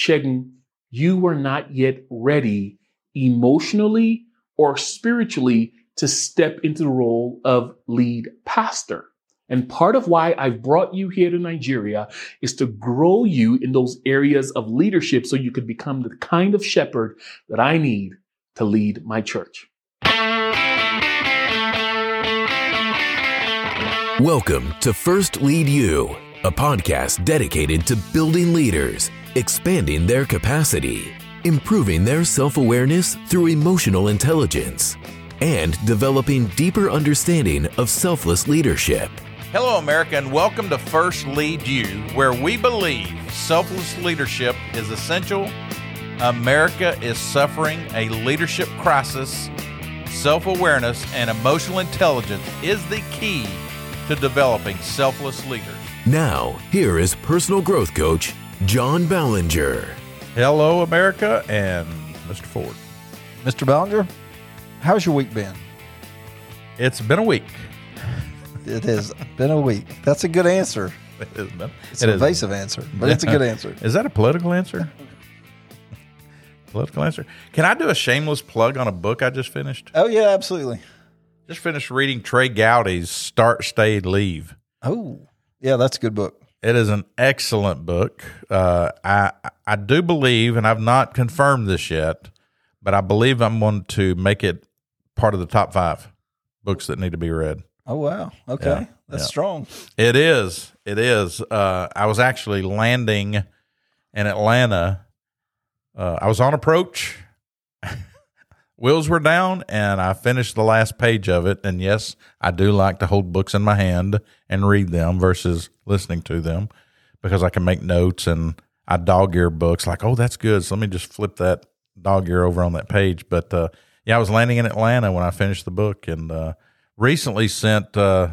Segun, you were not yet ready emotionally or spiritually to step into the role of lead pastor. And part of why I've brought you here to Nigeria is to grow you in those areas of leadership so you could become the kind of shepherd that I need to lead my church. Welcome to First Lead You, a podcast dedicated to building leaders, expanding their capacity, improving their self awareness through emotional intelligence, and developing deeper understanding of selfless leadership. Hello, America, and welcome to First Lead You, where we believe selfless leadership is essential. America is suffering a leadership crisis. Self awareness and emotional intelligence is the key to developing selfless leaders. Now, here is personal growth coach John Ballinger. Hello, America, and Mr. Ford. Mr. Ballinger, how's your week been? It's been a week. It has been a week. That's a good answer. It has been. It's it an is- evasive answer, but it's a good answer. Is that a political answer? political answer. Can I do a shameless plug on a book I just finished? Oh yeah, absolutely. Just finished reading Trey Gowdy's Start, Stay, Leave. Oh yeah, that's a good book. It is an excellent book. Uh, I I do believe, and I've not confirmed this yet, but I believe I'm going to make it part of the top five books that need to be read. Oh wow, okay, Yeah, that's yeah. strong. It is. It is. Uh, I was actually landing in Atlanta. Uh, I was on approach. Wheels were down, and I finished the last page of it. And yes, I do like to hold books in my hand and read them versus listening to them because I can make notes and I dog ear books like, oh, that's good. So let me just flip that dog ear over on that page. But uh, yeah, I was landing in Atlanta when I finished the book and uh, recently sent uh,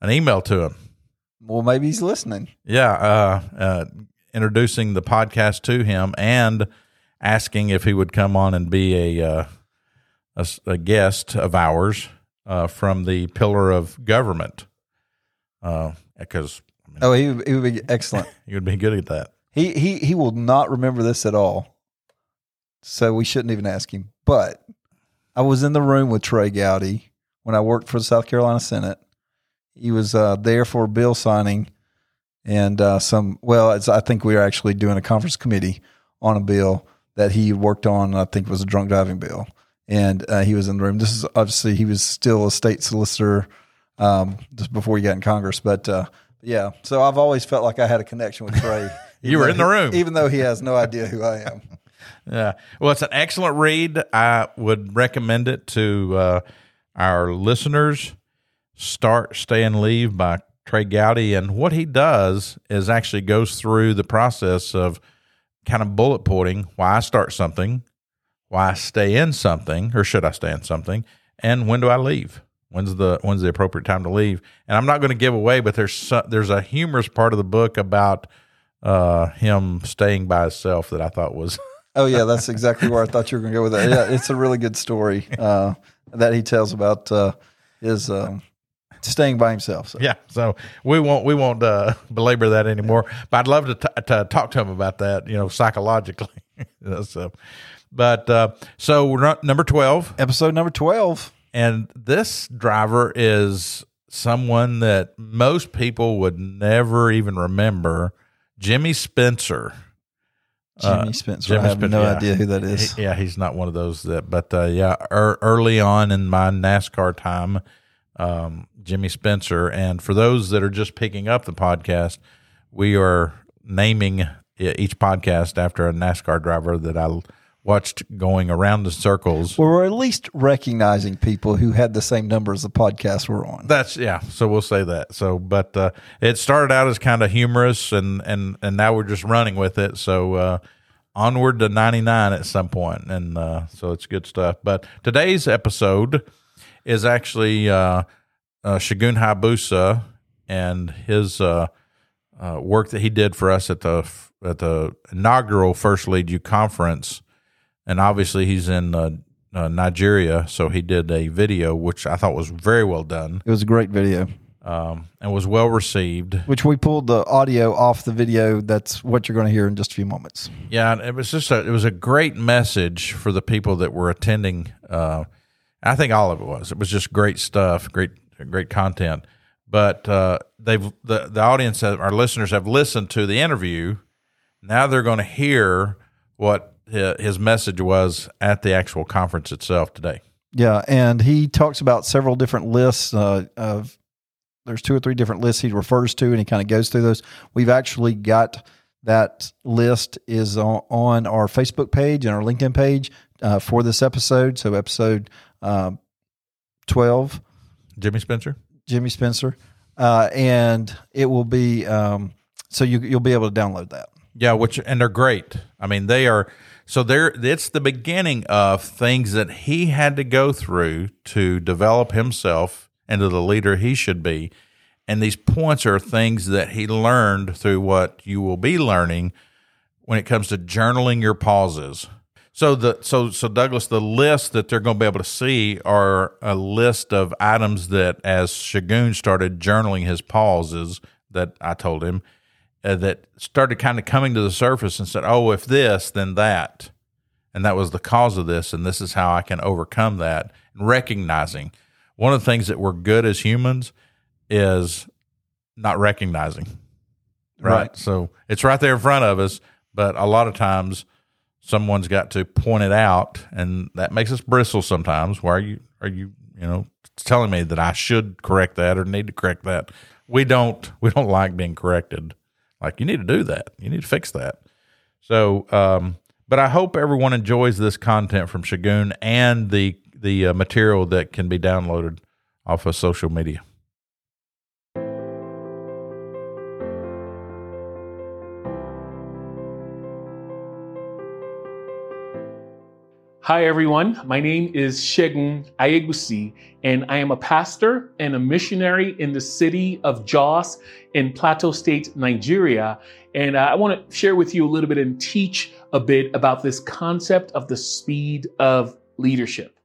an email to him. Well, maybe he's listening. Yeah, uh, uh, introducing the podcast to him and asking if he would come on and be a uh, a, a guest of ours uh, from the Pillar of Government, because I mean, Oh, he would- he would be excellent. he would be good at that. he he he will not remember this at all, so we shouldn't even ask him. But I was in the room with Trey Gowdy when I worked for the South Carolina Senate. He was uh, there for a bill signing and uh, some. Well, it's, I think we were actually doing a conference committee on a bill that he worked on. I think was a drunk driving bill, and uh, he was in the room. This is obviously he was still a state solicitor um, just before he got in Congress, but. Uh, yeah, so I've always felt like I had a connection with Trey. You were in the he- room. even though he has no idea who I am. Yeah. Well, it's an excellent read. I would recommend it to uh, our listeners. Start, Stay, and Leave by Trey Gowdy. And what he does is actually goes through the process of kind of bullet pointing why I start something, why I stay in something, or should I stay in something, and when do I leave? When's the when's the appropriate time to leave? And I'm not going to give away, but there's so, there's a humorous part of the book about uh, him staying by himself that I thought was Oh yeah, that's exactly where I thought you were going to go with that. Yeah, it's a really good story uh, that he tells about uh, his um, staying by himself. So. Yeah, so we won't we won't uh, belabor that anymore. But I'd love to, t- to talk to him about that, you know, psychologically. So, but uh, so we're not number twelve, Episode number twelve. and this driver is someone that most people would never even remember. Jimmy Spencer. Jimmy Spencer. Jimmy I have Spencer, no yeah. idea who that is. He- yeah, he's not one of those that. But uh, yeah, er, early on in my NASCAR time, um, Jimmy Spencer, and for those that are just picking up the podcast, we are naming each podcast after a NASCAR driver that I watched going around the circles. Well, we're at least recognizing people who had the same number as the podcast we're on. That's yeah. So we'll say that. So, but uh, it started out as kind of humorous, and and and now we're just running with it. So uh, onward to ninety nine at some point, and uh, so it's good stuff. But today's episode is actually uh, uh, Segun Aiyegbusi and his uh, uh, work that he did for us at the at the inaugural First Lead You conference, and obviously he's in uh, uh, Nigeria, so he did a video which I thought was very well done. It was a great video. um, and was well received. Which we pulled the audio off the video. That's what you're going to hear in just a few moments. Yeah, it was just a it was a great message for the people that were attending. Uh, I think all of it was. It was just great stuff, great great content. But uh, they've the the audience, have, our listeners, have listened to the interview. Now they're going to hear what his message was at the actual conference itself today. Yeah, and he talks about several different lists uh, of. There's two or three different lists he refers to, and he kind of goes through those. We've actually got that list is on, on our Facebook page and our LinkedIn page uh, for this episode. So episode uh, twelve, Jimmy Spencer, Jimmy Spencer, uh, and it will be um, so you you'll be able to download that. Yeah, which and they're great. I mean, they are so there, it's the beginning of things that he had to go through to develop himself into the leader he should be. And these points are things that he learned through what you will be learning when it comes to journaling your pauses. So the so so Douglas, the list that they're going to be able to see are a list of items that as Segun started journaling his pauses that I told him, uh, that started kind of coming to the surface and said, "Oh, if this, then that," and that was the cause of this, and this is how I can overcome that. And recognizing one of the things that we're good as humans is not recognizing, right? right? So it's right there in front of us, but a lot of times someone's got to point it out, and that makes us bristle sometimes. Why are you are you you know telling me that I should correct that or need to correct that? We don't we don't like being corrected like you need to do that. You need to fix that. So, um, but I hope everyone enjoys this content from Segun and the the uh, material that can be downloaded off of social media. Hi, everyone. My name is Segun Aiyegbusi, and I am a pastor and a missionary in the city of Jos in Plateau State, Nigeria. And uh, I want to share with you a little bit and teach a bit about this concept of the speed of leadership.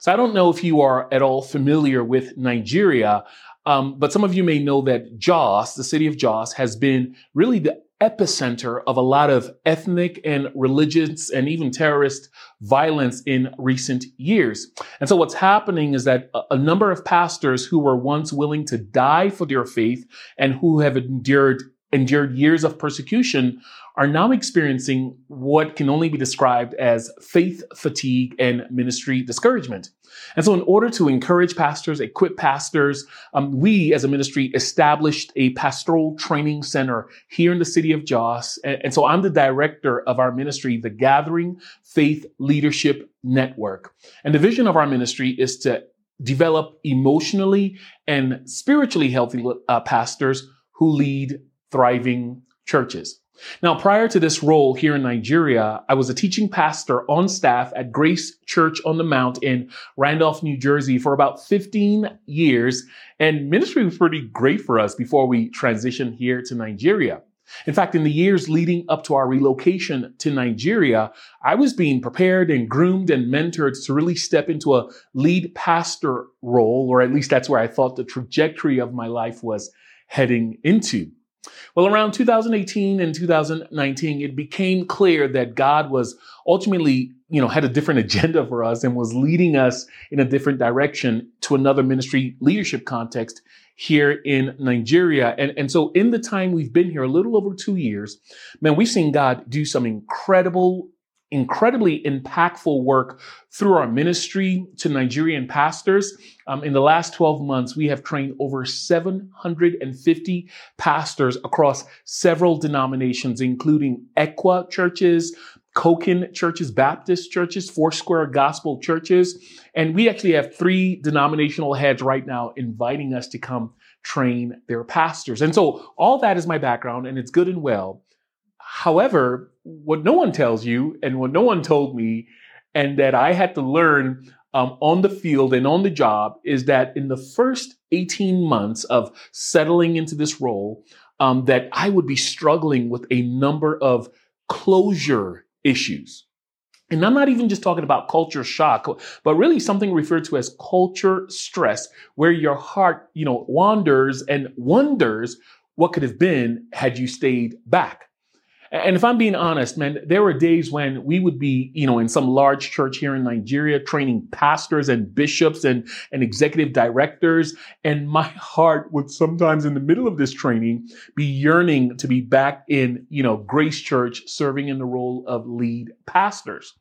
So, I don't know if you are at all familiar with Nigeria, um, but some of you may know that Jos, the city of Jos, has been really the epicenter of a lot of ethnic and religious and even terrorist violence in recent years. And so what's happening is that a, number of pastors who were once willing to die for their faith and who have endured endured years of persecution are now experiencing what can only be described as faith fatigue and ministry discouragement. And so, in order to encourage pastors, equip pastors, um, we as a ministry established a pastoral training center here in the city of Jos. And, and so, I'm the director of our ministry, the Gathering Faith Leadership Network. And the vision of our ministry is to develop emotionally and spiritually healthy uh, pastors who lead thriving churches. Now, prior to this role here in Nigeria, I was a teaching pastor on staff at Grace Church on the Mount in Randolph, New Jersey for about 15 years. And ministry was pretty great for us before we transitioned here to Nigeria. In fact, in the years leading up to our relocation to Nigeria, I was being prepared and groomed and mentored to really step into a lead pastor role, or at least that's where I thought the trajectory of my life was heading into. Well, around 2018 and 2019, it became clear that God was ultimately, you know, had a different agenda for us and was leading us in a different direction to another ministry leadership context here in Nigeria. And, and so in the time we've been here, a little over two years, man, we've seen God do some incredible incredibly impactful work through our ministry to Nigerian pastors. Um, in the last 12 months, we have trained over 750 pastors across several denominations, including ECWA churches, COCIN churches, Baptist churches, Foursquare gospel churches. And we actually have three denominational heads right now inviting us to come train their pastors. And so all that is my background and it's good and well. However, what no one tells you and what no one told me, and that I had to learn um, on the field and on the job, is that in the first 18 months of settling into this role, um, that I would be struggling with a number of closure issues. And I'm not even just talking about culture shock, but really something referred to as culture stress, where your heart, you know, wanders and wonders what could have been had you stayed back. And if I'm being honest, man, there were days when we would be, you know, in some large church here in Nigeria training pastors and bishops and, and executive directors. And my heart would sometimes in the middle of this training be yearning to be back in, you know, Grace Church serving in the role of lead pastors.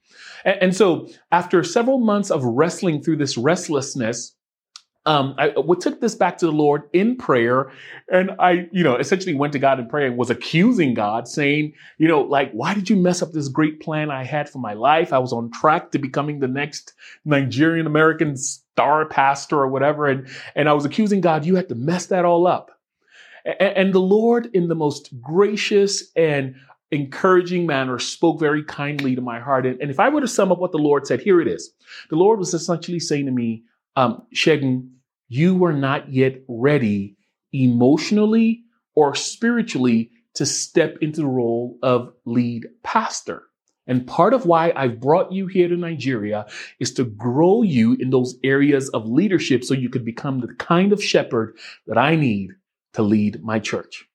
And, and so after several months of wrestling through this restlessness, um, I took this back to the Lord in prayer, and I, you know, essentially went to God in prayer and was accusing God, saying, you know, like, why did you mess up this great plan I had for my life? I was on track to becoming the next Nigerian American star pastor or whatever, and and I was accusing God, you had to mess that all up. And, and the Lord, in the most gracious and encouraging manner, spoke very kindly to my heart. And, and if I were to sum up what the Lord said, here it is: the Lord was essentially saying to me um, Segun, you were not yet ready emotionally or spiritually to step into the role of lead pastor. And part of why I've brought you here to Nigeria is to grow you in those areas of leadership so you could become the kind of shepherd that I need to lead my church.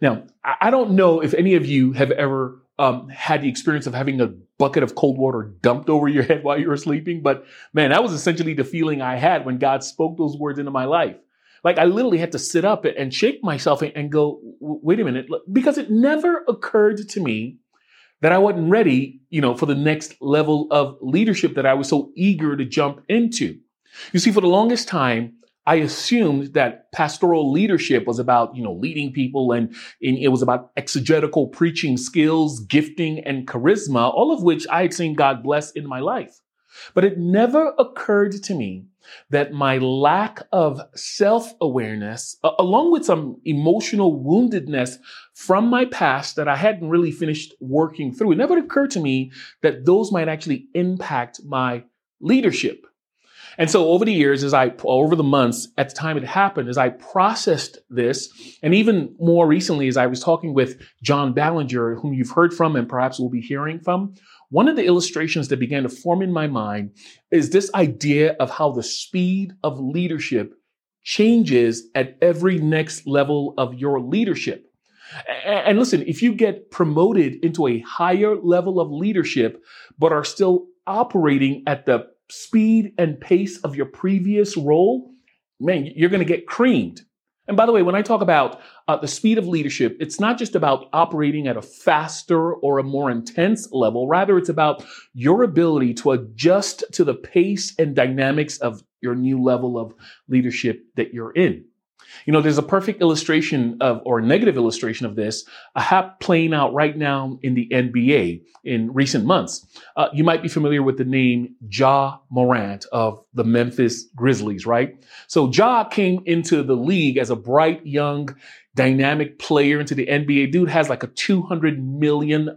Now, I don't know if any of you have ever um, had the experience of having a bucket of cold water dumped over your head while you were sleeping. But man, that was essentially the feeling I had when God spoke those words into my life. Like I literally had to sit up and shake myself and go, wait a minute, because it never occurred to me that I wasn't ready, you know, for the next level of leadership that I was so eager to jump into. You see, for the longest time, I assumed that pastoral leadership was about, you know, leading people and, and, it was about exegetical preaching skills, gifting, and charisma, all of which I had seen God bless in my life. But it never occurred to me that my lack of self-awareness, uh, along with some emotional woundedness from my past that I hadn't really finished working through, it never occurred to me that those might actually impact my leadership. And so over the years, as I, over the months, at the time it happened, as I processed this, and even more recently, as I was talking with John Ballinger, whom you've heard from and perhaps will be hearing from, one of the illustrations that began to form in my mind is this idea of how the speed of leadership changes at every next level of your leadership. And listen, if you get promoted into a higher level of leadership, but are still operating at the speed and pace of your previous role, man, you're going to get creamed. And by the way, when I talk about uh, the speed of leadership, it's not just about operating at a faster or a more intense level. Rather, it's about your ability to adjust to the pace and dynamics of your new level of leadership that you're in. You know, there's a perfect illustration of, or negative illustration of this, a hap playing out right now in the NBA in recent months. Uh, you might be familiar with the name Ja Morant of the Memphis Grizzlies, right? So Ja came into the league as a bright, young, dynamic player into the NBA. Dude has like a $200 million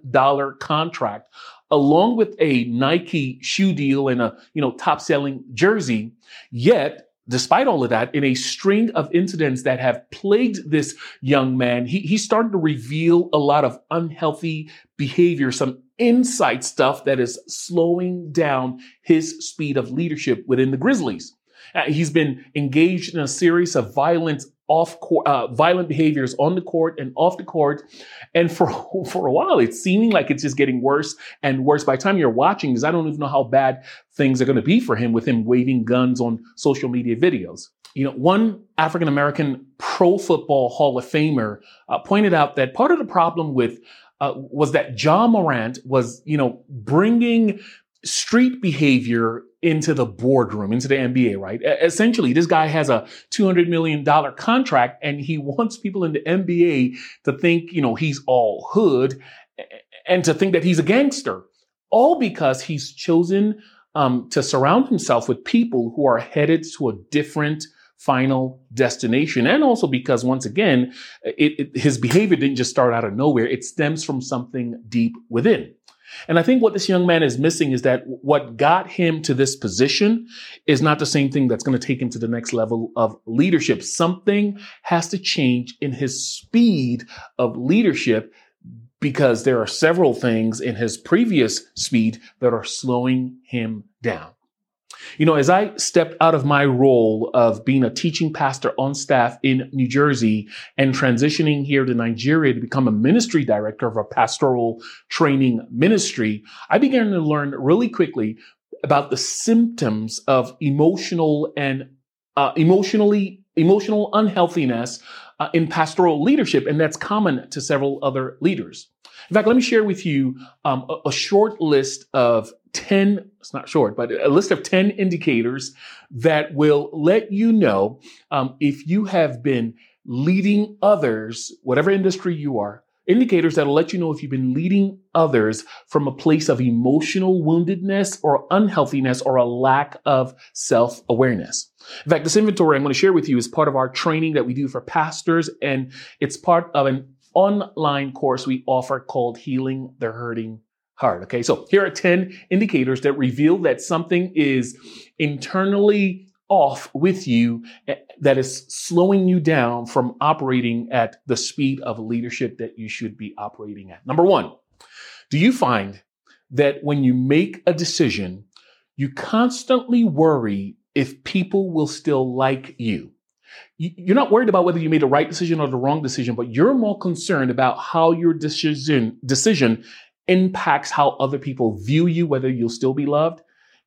contract along with a Nike shoe deal and a, you know, top selling jersey. Yet despite all of that, in a string of incidents that have plagued this young man, he, he started to reveal a lot of unhealthy behavior, some inside stuff that is slowing down his speed of leadership within the Grizzlies. Uh, he's been engaged in a series of violent off court, uh, violent behaviors on the court and off the court. And for, for a while, it's seeming like it's just getting worse and worse. By the time you're watching, because I don't even know how bad things are going to be for him with him waving guns on social media videos. You know, one African American pro football Hall of Famer uh, pointed out that part of the problem with uh, was that Ja Morant was, you know, bringing street behavior into the boardroom, into the NBA, right? Essentially, this guy has a $200 million contract and he wants people in the NBA to think, you know, he's all hood and to think that he's a gangster, all because he's chosen um, to surround himself with people who are headed to a different final destination. And also because once again, it, it, his behavior didn't just start out of nowhere. It stems from something deep within. And I think what this young man is missing is that what got him to this position is not the same thing that's going to take him to the next level of leadership. Something has to change in his speed of leadership because there are several things in his previous speed that are slowing him down. You know, as I stepped out of my role of being a teaching pastor on staff in New Jersey and transitioning here to Nigeria to become a ministry director of a pastoral training ministry, I began to learn really quickly about the symptoms of emotional and uh, emotionally emotional unhealthiness uh, in pastoral leadership, and that's common to several other leaders. In fact, let me share with you um, a, a, short list of 10, it's not short, but a list of 10 indicators that will let you know um, if you have been leading others, whatever industry you are, indicators that'll let you know if you've been leading others from a place of emotional woundedness or unhealthiness or a lack of self awareness. In fact, this inventory I'm going to share with you is part of our training that we do for pastors, and it's part of an online course we offer called Healing the Hurting Heart. Okay, so here are 10 indicators that reveal that something is internally off with you eh, that is slowing you down from operating at the speed of leadership that you should be operating at. Number one, do you find that when you make a decision, you constantly worry if people will still like you? You're not worried about whether you made the right decision or the wrong decision, but you're more concerned about how your decision, decision impacts how other people view you, whether you'll still be loved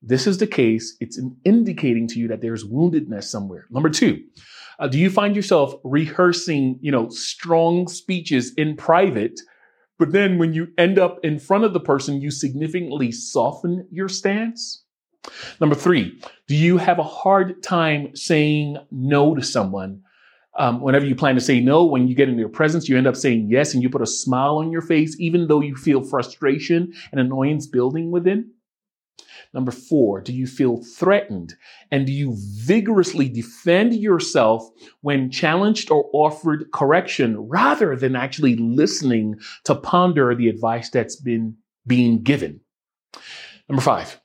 this is the case, it's indicating to you that there's woundedness somewhere. Number two, uh, do you find yourself rehearsing, you know, strong speeches in private, but then when you end up in front of the person, you significantly soften your stance? Number three, do you have a hard time saying no to someone? Um, whenever you plan to say no, when you get in their presence, you end up saying yes and you put a smile on your face, even though you feel frustration and annoyance building within. Number four, do you feel threatened? And do you vigorously defend yourself when challenged or offered correction rather than actually listening to ponder the advice that's been being given? Number five,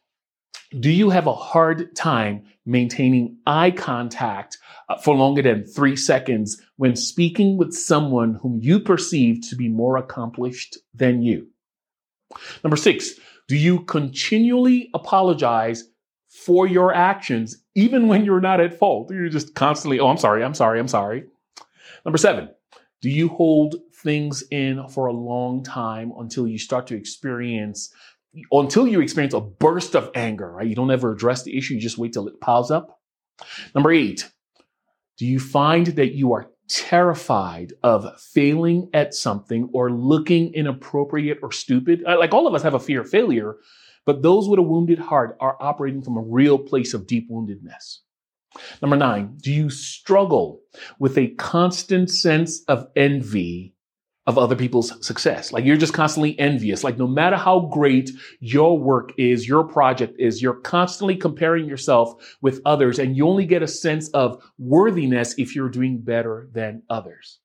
do you have a hard time maintaining eye contact uh, for longer than three seconds when speaking with someone whom you perceive to be more accomplished than you? Number six, do you continually apologize for your actions, even when you're not at fault? You're just constantly, oh, I'm sorry, I'm sorry, I'm sorry. Number seven, do you hold things in for a long time until you start to experience, until you experience a burst of anger, right? You don't ever address the issue, you just wait till it piles up. Number eight, do you find that you are terrified of failing at something or looking inappropriate or stupid. Uh, like all of us have a fear of failure, but those with a wounded heart are operating from a real place of deep woundedness. Number nine, do you struggle with a constant sense of envy of other people's success. Like you're just constantly envious. Like no matter how great your work is, your project is, you're constantly comparing yourself with others and you only get a sense of worthiness if you're doing better than others.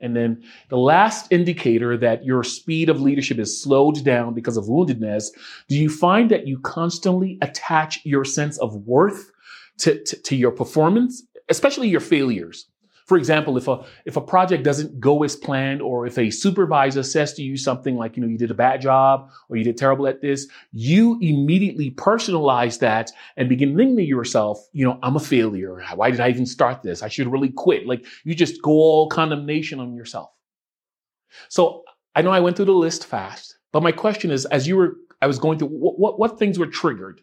And then the last indicator that your speed of leadership is slowed down because of woundedness, do you find that you constantly attach your sense of worth to, to, to your performance, especially your failures? For example, if a if a project doesn't go as planned, or if a supervisor says to you something like, you know, you did a bad job or you did terrible at this, you immediately personalize that and begin thinking to yourself, you know, I'm a failure. Why did I even start this? I should really quit. Like you just go all condemnation on yourself. So I know I went through the list fast, but my question is, as you were, I was going through what, what, what things were triggered.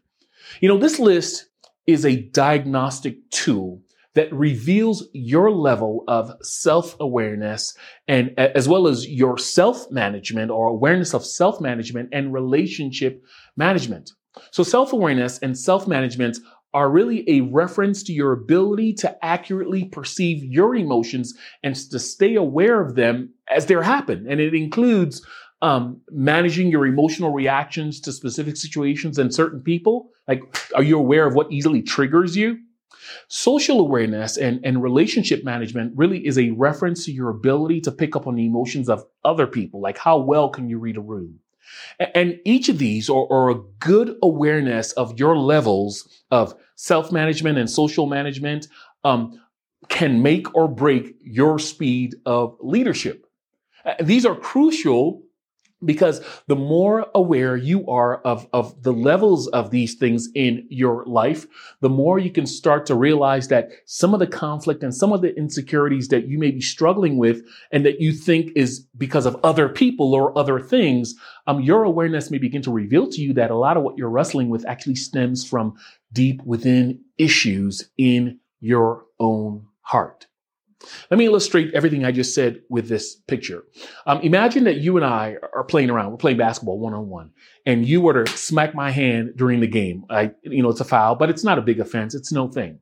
You know, this list is a diagnostic tool that reveals your level of self-awareness and as well as your self-management or awareness of self-management and relationship management. So self-awareness and self-management are really a reference to your ability to accurately perceive your emotions and to stay aware of them as they happen. And it includes um, managing your emotional reactions to specific situations and certain people. Like, are you aware of what easily triggers you? Social awareness and, and relationship management really is a reference to your ability to pick up on the emotions of other people. Like how well can you read a room? And each of these are, are a good awareness of your levels of self management and social management um, can make or break your speed of leadership. These are crucial because the more aware you are of, of the levels of these things in your life, the more you can start to realize that some of the conflict and some of the insecurities that you may be struggling with and that you think is because of other people or other things, um, your awareness may begin to reveal to you that a lot of what you're wrestling with actually stems from deep within issues in your own heart. Let me illustrate everything I just said with this picture. Um, imagine that you and I are playing around. We're playing basketball one on one, and you were to smack my hand during the game. I, you know, it's a foul, but it's not a big offense. It's no thing.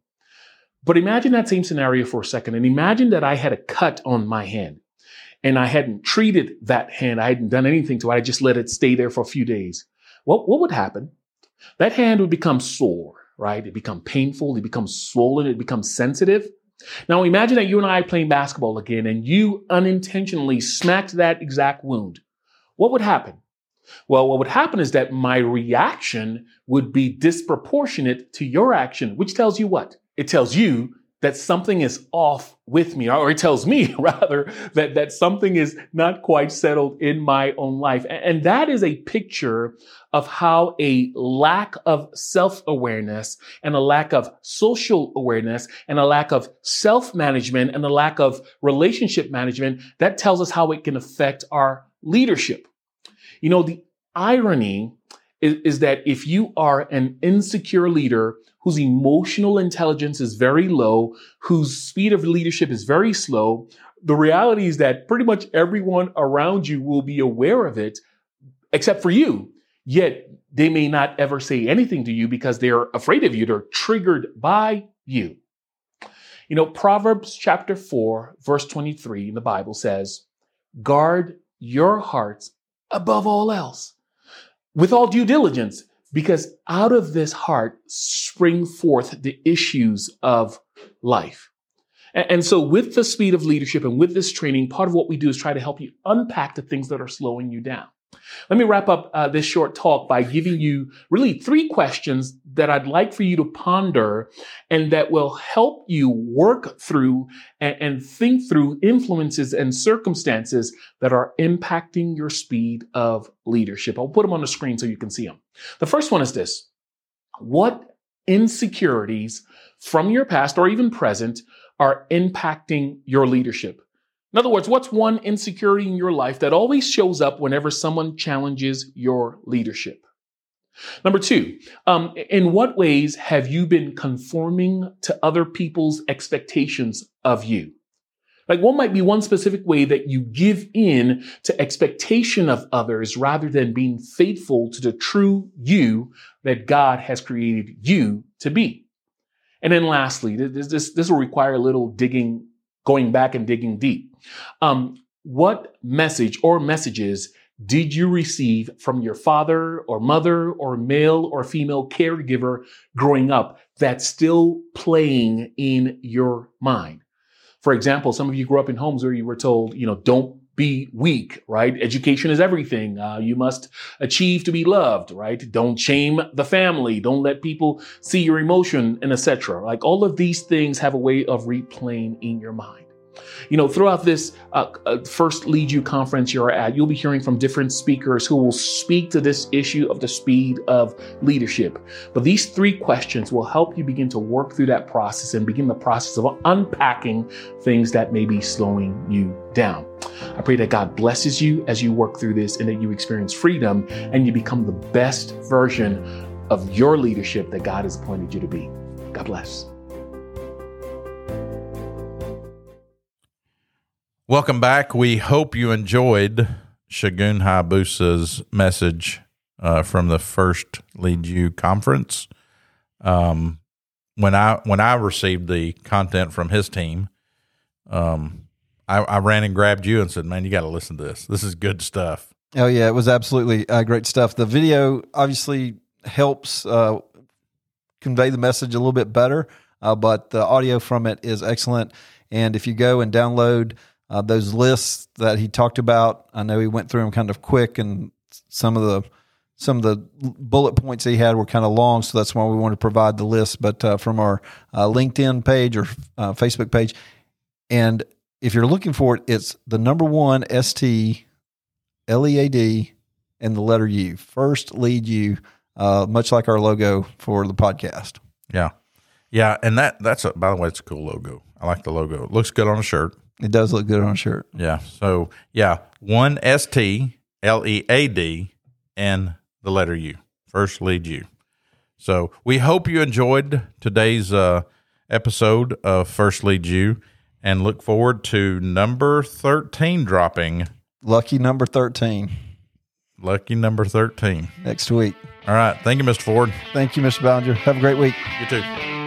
But imagine that same scenario for a second, and imagine that I had a cut on my hand, and I hadn't treated that hand. I hadn't done anything to it. I just let it stay there for a few days. What what would happen? That hand would become sore, right? It become painful. It becomes swollen. It becomes sensitive. Now imagine that you and I playing basketball again and you unintentionally smacked that exact wound. What would happen? Well, what would happen is that my reaction would be disproportionate to your action, which tells you what? It tells you that something is off with me, or it tells me rather that, that something is not quite settled in my own life. And that is a picture of how a lack of self-awareness and a lack of social awareness and a lack of self-management and a lack of relationship management, that tells us how it can affect our leadership. You know, the irony is, is that if you are an insecure leader whose emotional intelligence is very low, whose speed of leadership is very slow, the reality is that pretty much everyone around you will be aware of it, except for you. Yet they may not ever say anything to you because they're afraid of you. They're triggered by you. You know, Proverbs chapter 4, verse 23 in the Bible says, guard your hearts above all else with all due diligence, because out of this heart spring forth the issues of life. And, so with the speed of leadership and with this training, part of what we do is try to help you unpack the things that are slowing you down. Let me wrap up uh, this short talk by giving you really three questions that I'd like for you to ponder and that will help you work through and, and think through influences and circumstances that are impacting your speed of leadership. I'll put them on the screen so you can see them. The first one is this. What insecurities from your past or even present are impacting your leadership? In other words, what's one insecurity in your life that always shows up whenever someone challenges your leadership? Number two, um, in what ways have you been conforming to other people's expectations of you? Like what might be one specific way that you give in to expectation of others rather than being faithful to the true you that God has created you to be? And then lastly, this, this, this will require a little digging going back and digging deep. Um, what message or messages did you receive from your father or mother or male or female caregiver growing up that's still playing in your mind? For example, some of you grew up in homes where you were told, you know, don't be weak, right? Education is everything. Uh, you must achieve to be loved, right? Don't shame the family. Don't let people see your emotion and etc. Like all of these things have a way of replaying in your mind. You know, throughout this uh, uh, first Lead You conference you're at, you'll be hearing from different speakers who will speak to this issue of the speed of leadership. But these three questions will help you begin to work through that process and begin the process of unpacking things that may be slowing you down. I pray that God blesses you as you work through this and that you experience freedom and you become the best version of your leadership that God has appointed you to be. God bless. Welcome back. We hope you enjoyed Segun Aiyegbusi's message uh, from the first Lead You conference. Um, when I when I received the content from his team, um, I, I ran and grabbed you and said, "Man, you got to listen to this. This is good stuff." Oh yeah, it was absolutely uh, great stuff. The video obviously helps uh, convey the message a little bit better, uh, but the audio from it is excellent. And if you go and download uh, those lists that he talked about, I know he went through them kind of quick, and some of the some of the bullet points he had were kind of long, so that's why we want to provide the list. But uh, from our uh, LinkedIn page or uh, Facebook page, and if you're looking for it, it's the number one ST L E A D, and the letter U. First Lead You, uh, much like our logo for the podcast. Yeah. Yeah. And that, that's a, by the way, it's a cool logo. I like the logo. It looks good on a shirt. It does look good on a shirt. Yeah. So, yeah, one S T L E A D and the letter U. First lead you. So, we hope you enjoyed today's uh, episode of First Lead You and look forward to number 13 dropping. Lucky number 13 Lucky number 13. next week. All right. Thank you, Mr. Ford. Thank you, Mr. Ballinger. Have a great week. You too.